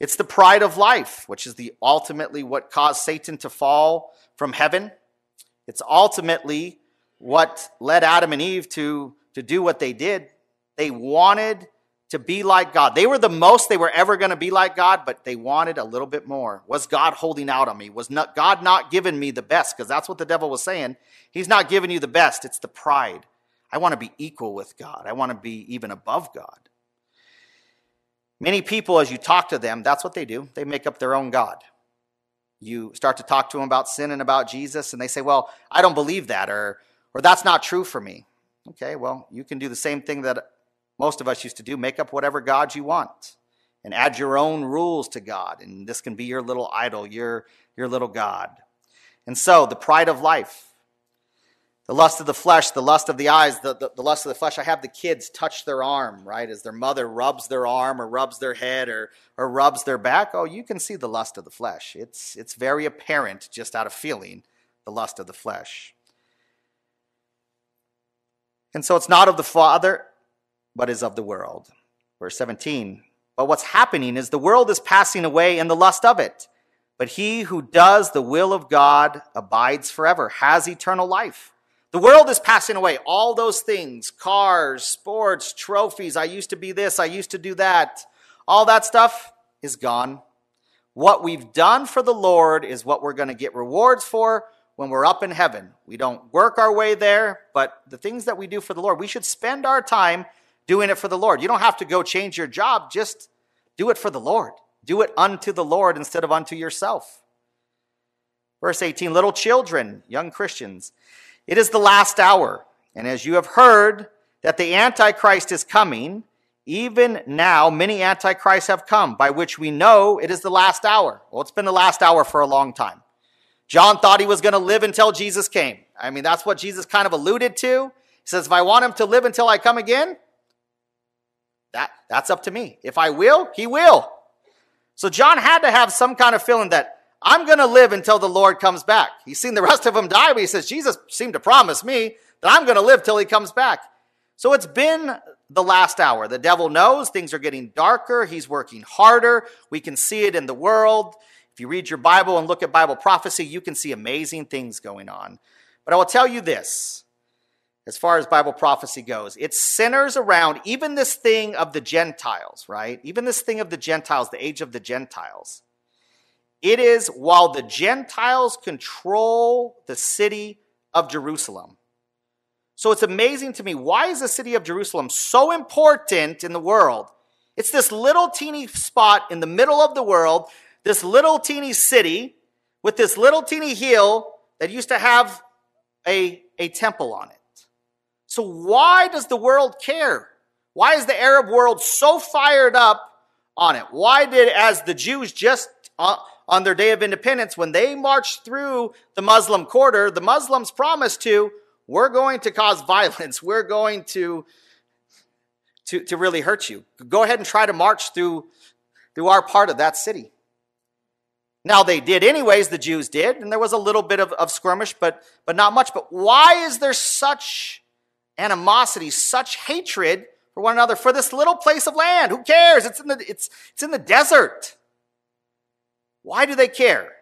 It's the pride of life, which is the ultimately what caused Satan to fall from heaven. It's ultimately what led Adam and Eve to, to do what they did. They wanted to be like God. They were the most they were ever going to be like God, but they wanted a little bit more. Was God holding out on me? Was not, God not giving me the best? Because that's what the devil was saying. He's not giving you the best. It's the pride. I want to be equal with God. I want to be even above God. Many people, as you talk to them, that's what they do. They make up their own God. You start to talk to them about sin and about Jesus, and they say, Well, I don't believe that, or, or that's not true for me. Okay, well, you can do the same thing that most of us used to do make up whatever God you want and add your own rules to God. And this can be your little idol, your, your little God. And so, the pride of life, the lust of the flesh, the lust of the eyes, the, the, the, lust of the flesh. I have the kids touch their arm, right? As their mother rubs their arm or rubs their head or, or rubs their back. Oh, you can see the lust of the flesh. It's, it's very apparent just out of feeling the lust of the flesh. And so it's not of the Father, but is of the world. Verse 17. But what's happening is the world is passing away and the lust of it. But he who does the will of God abides forever, has eternal life. The world is passing away. All those things cars, sports, trophies. I used to be this, I used to do that. All that stuff is gone. What we've done for the Lord is what we're going to get rewards for when we're up in heaven. We don't work our way there, but the things that we do for the Lord, we should spend our time doing it for the Lord. You don't have to go change your job, just do it for the Lord. Do it unto the Lord instead of unto yourself. Verse 18 Little children, young Christians, it is the last hour. And as you have heard that the Antichrist is coming, even now many Antichrists have come, by which we know it is the last hour. Well, it's been the last hour for a long time. John thought he was going to live until Jesus came. I mean, that's what Jesus kind of alluded to. He says, if I want him to live until I come again, that, that's up to me. If I will, he will. So John had to have some kind of feeling that I'm going to live until the Lord comes back. He's seen the rest of them die, but he says, Jesus seemed to promise me that I'm going to live till he comes back. So it's been the last hour. The devil knows things are getting darker. He's working harder. We can see it in the world. If you read your Bible and look at Bible prophecy, you can see amazing things going on. But I will tell you this as far as Bible prophecy goes. It centers around even this thing of the Gentiles, right? Even this thing of the Gentiles, the age of the Gentiles. It is while the Gentiles control the city of Jerusalem. So it's amazing to me. Why is the city of Jerusalem so important in the world? It's this little teeny spot in the middle of the world, this little teeny city with this little teeny hill that used to have a, a temple on it. So why does the world care? Why is the Arab world so fired up on it? Why did, as the Jews just uh, on their day of independence, when they marched through the Muslim quarter, the Muslims promised to, we're going to cause violence. We're going to, to, to really hurt you. Go ahead and try to march through, through our part of that city. Now they did anyways, the Jews did, and there was a little bit of, of skirmish, but, but not much. But why is there such animosity, such hatred for one another for this little place of land? Who cares? It's in the, it's, it's in the desert. Why do they care?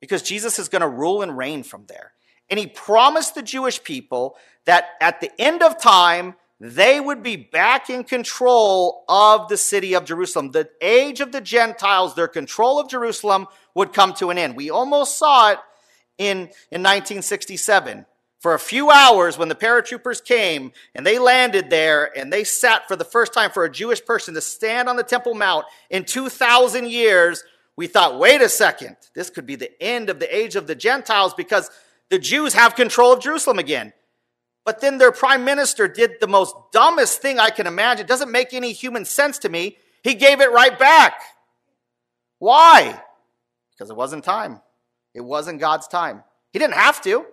Because Jesus is going to rule and reign from there. And he promised the Jewish people that at the end of time, they would be back in control of the city of Jerusalem. The age of the Gentiles, their control of Jerusalem would come to an end. We almost saw it in, in 1967 for a few hours when the paratroopers came and they landed there and they sat for the first time for a Jewish person to stand on the Temple Mount in 2,000 years, we thought, wait a second, this could be the end of the age of the Gentiles because the Jews have control of Jerusalem again. But then their prime minister did the most dumbest thing I can imagine. It doesn't make any human sense to me. He gave it right back. Why? Because it wasn't time. It wasn't God's time. He didn't have to.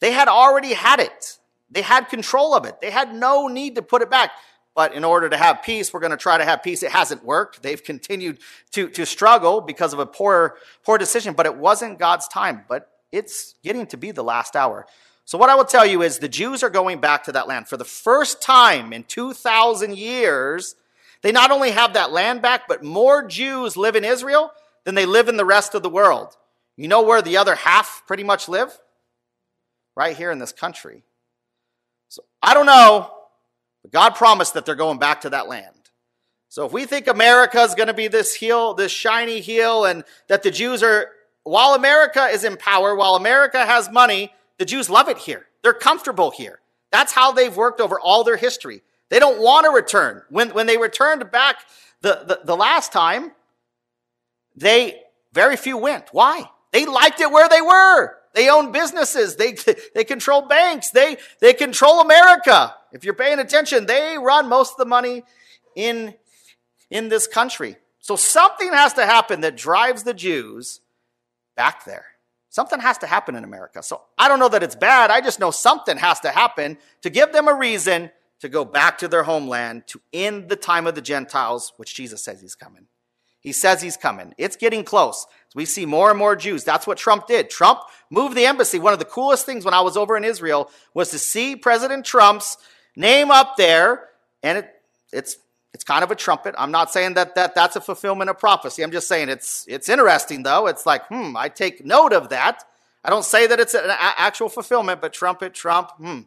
They had already had it. They had control of it. They had no need to put it back. But in order to have peace, we're going to try to have peace. It hasn't worked. They've continued to, to struggle because of a poor, poor decision, but it wasn't God's time. But it's getting to be the last hour. So, what I will tell you is the Jews are going back to that land. For the first time in 2,000 years, they not only have that land back, but more Jews live in Israel than they live in the rest of the world. You know where the other half pretty much live? Right here in this country. So I don't know, but God promised that they're going back to that land. So if we think America is going to be this heel, this shiny heel, and that the Jews are, while America is in power, while America has money, the Jews love it here. They're comfortable here. That's how they've worked over all their history. They don't want to return. When, when they returned back the, the, the last time, they very few went. Why? They liked it where they were. They own businesses. They, they control banks. They, they control America. If you're paying attention, they run most of the money in, in this country. So something has to happen that drives the Jews back there. Something has to happen in America. So I don't know that it's bad. I just know something has to happen to give them a reason to go back to their homeland to end the time of the Gentiles, which Jesus says he's coming. He says he's coming. It's getting close. We see more and more Jews. That's what Trump did. Trump moved the embassy. One of the coolest things when I was over in Israel was to see President Trump's name up there, and it, it's it's kind of a trumpet. I'm not saying that, that that's a fulfillment of prophecy. I'm just saying it's it's interesting though. It's like, hmm, I take note of that. I don't say that it's an actual fulfillment, but trumpet, Trump, hmm,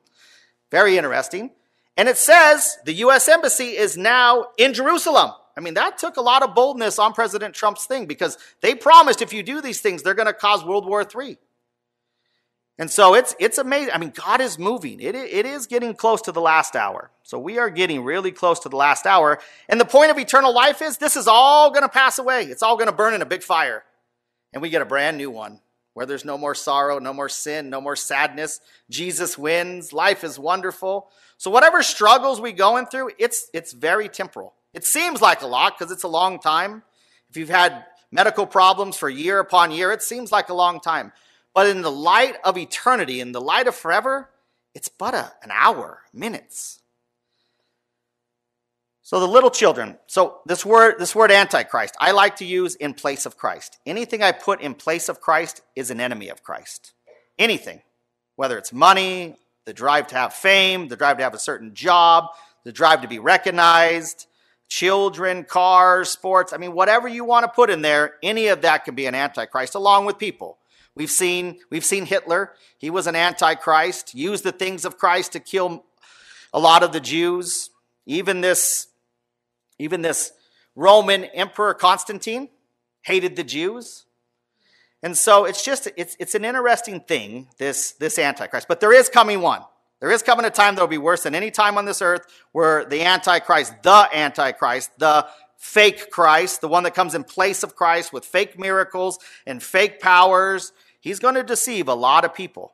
very interesting. And it says the U.S. embassy is now in Jerusalem. I mean, that took a lot of boldness on President Trump's thing because they promised if you do these things, they're going to cause World War III. And so it's it's amazing. I mean, God is moving. It, it is getting close to the last hour. So we are getting really close to the last hour. And the point of eternal life is this is all going to pass away. It's all going to burn in a big fire. And we get a brand new one where there's no more sorrow, no more sin, no more sadness. Jesus wins. Life is wonderful. So whatever struggles we going through, it's it's very temporal. It seems like a lot because it's a long time. If you've had medical problems for year upon year, it seems like a long time. But in the light of eternity, in the light of forever, it's but a, an hour, minutes. So the little children. So this word, this word antichrist, I like to use in place of Christ. Anything I put in place of Christ is an enemy of Christ. Anything, whether it's money, the drive to have fame, the drive to have a certain job, the drive to be recognized, children, cars, sports. I mean, whatever you want to put in there, any of that can be an antichrist, along with people. We've seen, we've seen Hitler. He was an antichrist, used the things of Christ to kill a lot of the Jews. Even this, even this Roman Emperor Constantine hated the Jews. And so it's just, it's, it's an interesting thing, this, this Antichrist. But there is coming one. There is coming a time that will be worse than any time on this earth where the Antichrist, the Antichrist, the fake Christ, the one that comes in place of Christ with fake miracles and fake powers he's going to deceive a lot of people.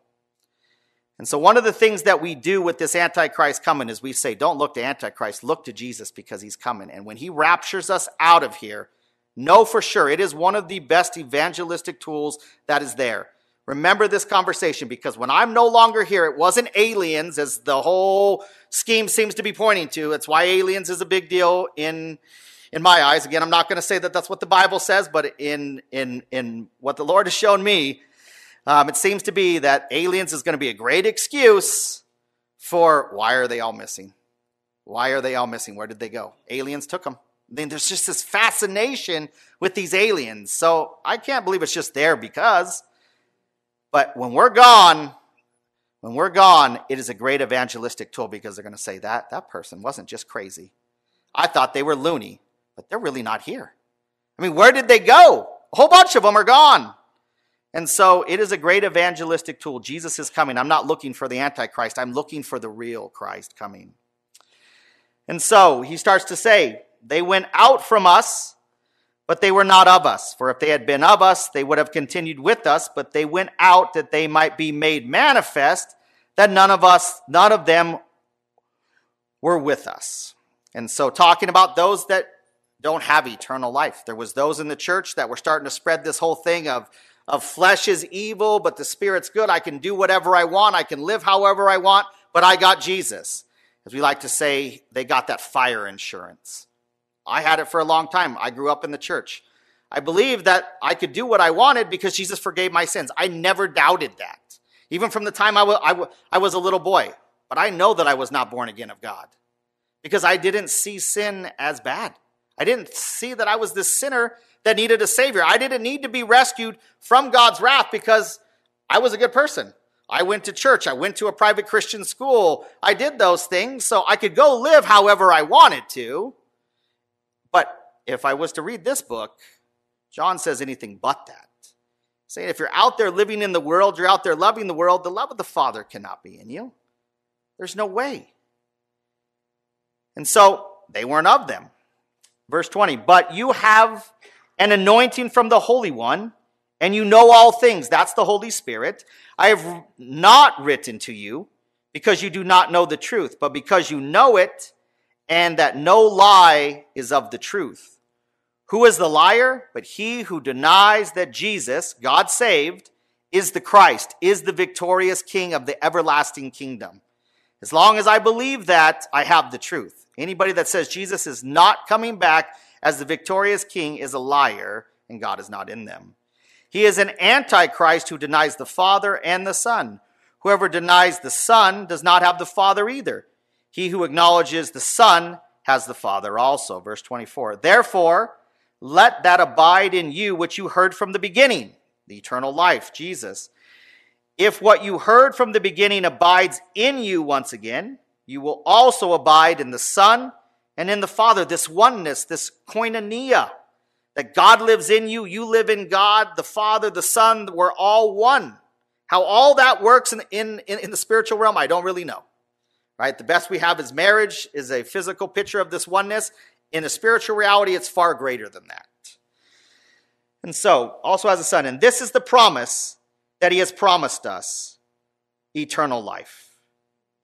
And so, one of the things that we do with this Antichrist coming is we say, don't look to Antichrist, look to Jesus because he's coming. And when he raptures us out of here, know for sure it is one of the best evangelistic tools that is there. Remember this conversation because when I'm no longer here, it wasn't aliens, as the whole scheme seems to be pointing to. It's why aliens is a big deal in, in my eyes. Again, I'm not going to say that that's what the Bible says, but in, in, in what the Lord has shown me, um, it seems to be that aliens is going to be a great excuse for why are they all missing? Why are they all missing? Where did they go? Aliens took them. Then there's just this fascination with these aliens. So I can't believe it's just there because, but when we're gone, when we're gone, it is a great evangelistic tool because they're going to say that that person wasn't just crazy. I thought they were loony, but they're really not here. I mean, where did they go? A whole bunch of them are gone. And so it is a great evangelistic tool. Jesus is coming. I'm not looking for the Antichrist, I'm looking for the real Christ coming. And so he starts to say, They went out from us, but they were not of us. For if they had been of us, they would have continued with us, but they went out that they might be made manifest that none of us, none of them were with us. And so talking about those that don't have eternal life. There was those in the church that were starting to spread this whole thing of of flesh is evil, but the spirit's good. I can do whatever I want. I can live however I want, but I got Jesus. As we like to say, they got that fire insurance. I had it for a long time. I grew up in the church. I believed that I could do what I wanted because Jesus forgave my sins. I never doubted that, even from the time I was a little boy. But I know that I was not born again of God because I didn't see sin as bad. I didn't see that I was this sinner that needed a Savior. I didn't need to be rescued from God's wrath because I was a good person. I went to church. I went to a private Christian school. I did those things so I could go live however I wanted to. But if I was to read this book, John says anything but that. Saying if you're out there living in the world, you're out there loving the world, the love of the Father cannot be in you. There's no way. And so they weren't of them. Verse 20, but you have an anointing from the Holy One, and you know all things. That's the Holy Spirit. I have not written to you because you do not know the truth, but because you know it, and that no lie is of the truth. Who is the liar? But he who denies that Jesus, God saved, is the Christ, is the victorious King of the everlasting kingdom. As long as I believe that, I have the truth. Anybody that says Jesus is not coming back as the victorious king is a liar and God is not in them. He is an antichrist who denies the Father and the Son. Whoever denies the Son does not have the Father either. He who acknowledges the Son has the Father also. Verse 24. Therefore, let that abide in you which you heard from the beginning, the eternal life, Jesus. If what you heard from the beginning abides in you once again, you will also abide in the Son and in the Father, this oneness, this koinonia, that God lives in you, you live in God, the Father, the Son, we're all one. How all that works in, in, in the spiritual realm, I don't really know. Right? The best we have is marriage, is a physical picture of this oneness. In a spiritual reality, it's far greater than that. And so, also as a son, and this is the promise that he has promised us eternal life.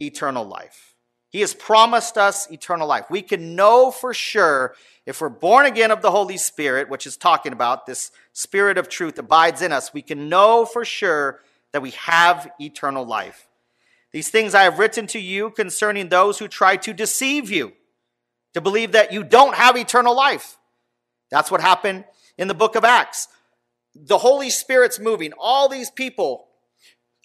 Eternal life. He has promised us eternal life. We can know for sure if we're born again of the Holy Spirit, which is talking about this spirit of truth abides in us, we can know for sure that we have eternal life. These things I have written to you concerning those who try to deceive you, to believe that you don't have eternal life. That's what happened in the book of Acts. The Holy Spirit's moving. All these people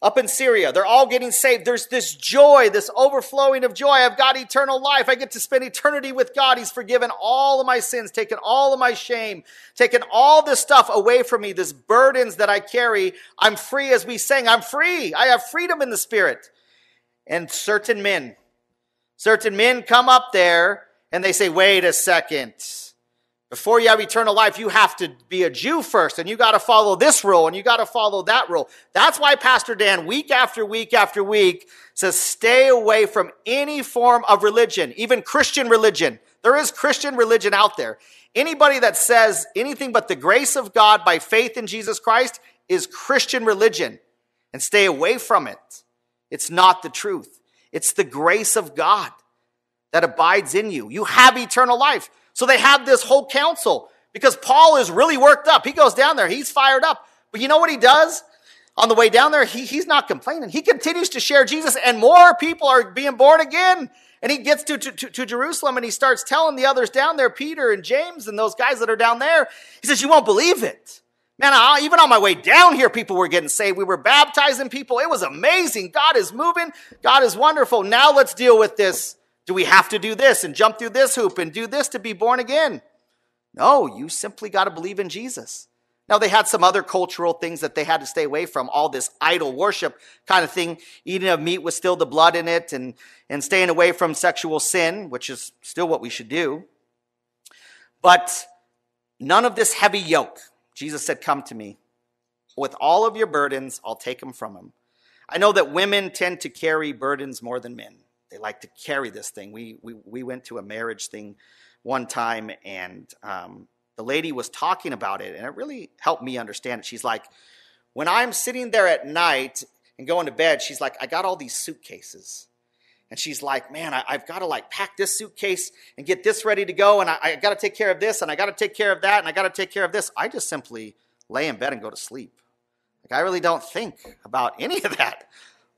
up in Syria. They're all getting saved. There's this joy, this overflowing of joy. I've got eternal life. I get to spend eternity with God. He's forgiven all of my sins, taken all of my shame, taken all this stuff away from me, this burdens that I carry. I'm free as we sang. I'm free. I have freedom in the spirit. And certain men, certain men come up there and they say, wait a second. Before you have eternal life, you have to be a Jew first, and you got to follow this rule, and you got to follow that rule. That's why Pastor Dan, week after week after week, says stay away from any form of religion, even Christian religion. There is Christian religion out there. Anybody that says anything but the grace of God by faith in Jesus Christ is Christian religion, and stay away from it. It's not the truth, it's the grace of God that abides in you. You have eternal life. So they have this whole council because Paul is really worked up. He goes down there, he's fired up. But you know what he does? On the way down there, he, he's not complaining. He continues to share Jesus, and more people are being born again. And he gets to, to, to, Jerusalem and he starts telling the others down there, Peter and James and those guys that are down there, he says, You won't believe it. Man, I, even on my way down here, people were getting saved. We were baptizing people. It was amazing. God is moving. God is wonderful. Now let's deal with this do we have to do this and jump through this hoop and do this to be born again? No, you simply got to believe in Jesus. Now, they had some other cultural things that they had to stay away from, all this idol worship kind of thing. Eating of meat with still the blood in it and, and staying away from sexual sin, which is still what we should do. But none of this heavy yoke. Jesus said, Come to me. With all of your burdens, I'll take them from him. I know that women tend to carry burdens more than men they like to carry this thing. We we we went to a marriage thing one time, and um, the lady was talking about it, and it really helped me understand it. She's like, when I'm sitting there at night and going to bed, she's like, I got all these suitcases. And she's like, man, I, have got to like pack this suitcase and get this ready to go. And I, I got to take care of this and I got to take care of that and I got to take care of this. I just simply lay in bed and go to sleep. Like, I really don't think about any of that.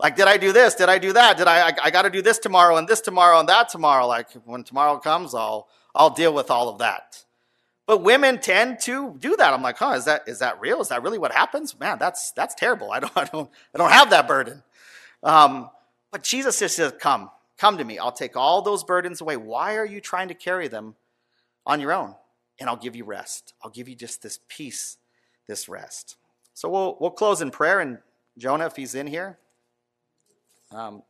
Like, did I do this? Did I do that? Did I, I, I got to do this tomorrow and this tomorrow and that tomorrow. Like, when tomorrow comes, I'll, I'll deal with all of that. But women tend to do that. I'm like, huh, is that, is that real? Is that really what happens? Man, that's, that's terrible. I don't, I don't, I don't have that burden. Um, but Jesus just says, come, come to me. I'll take all those burdens away. Why are you trying to carry them on your own? And I'll give you rest. I'll give you just this peace, this rest. So we'll, we'll close in prayer. And Jonah, if he's in here, um,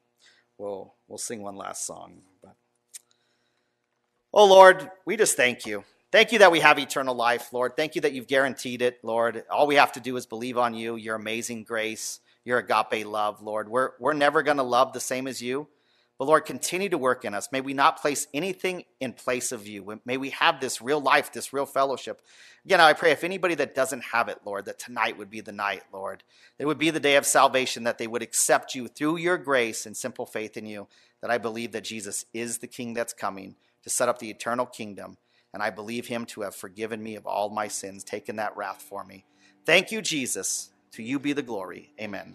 we'll we'll sing one last song. But oh Lord, we just thank you. Thank you that we have eternal life, Lord. Thank you that you've guaranteed it, Lord. All we have to do is believe on you, your amazing grace, your agape love, Lord. We're we're never going to love the same as you. But Lord, continue to work in us. May we not place anything in place of you. May we have this real life, this real fellowship. Again, I pray if anybody that doesn't have it, Lord, that tonight would be the night, Lord. It would be the day of salvation, that they would accept you through your grace and simple faith in you. That I believe that Jesus is the King that's coming to set up the eternal kingdom. And I believe him to have forgiven me of all my sins, taken that wrath for me. Thank you, Jesus. To you be the glory. Amen.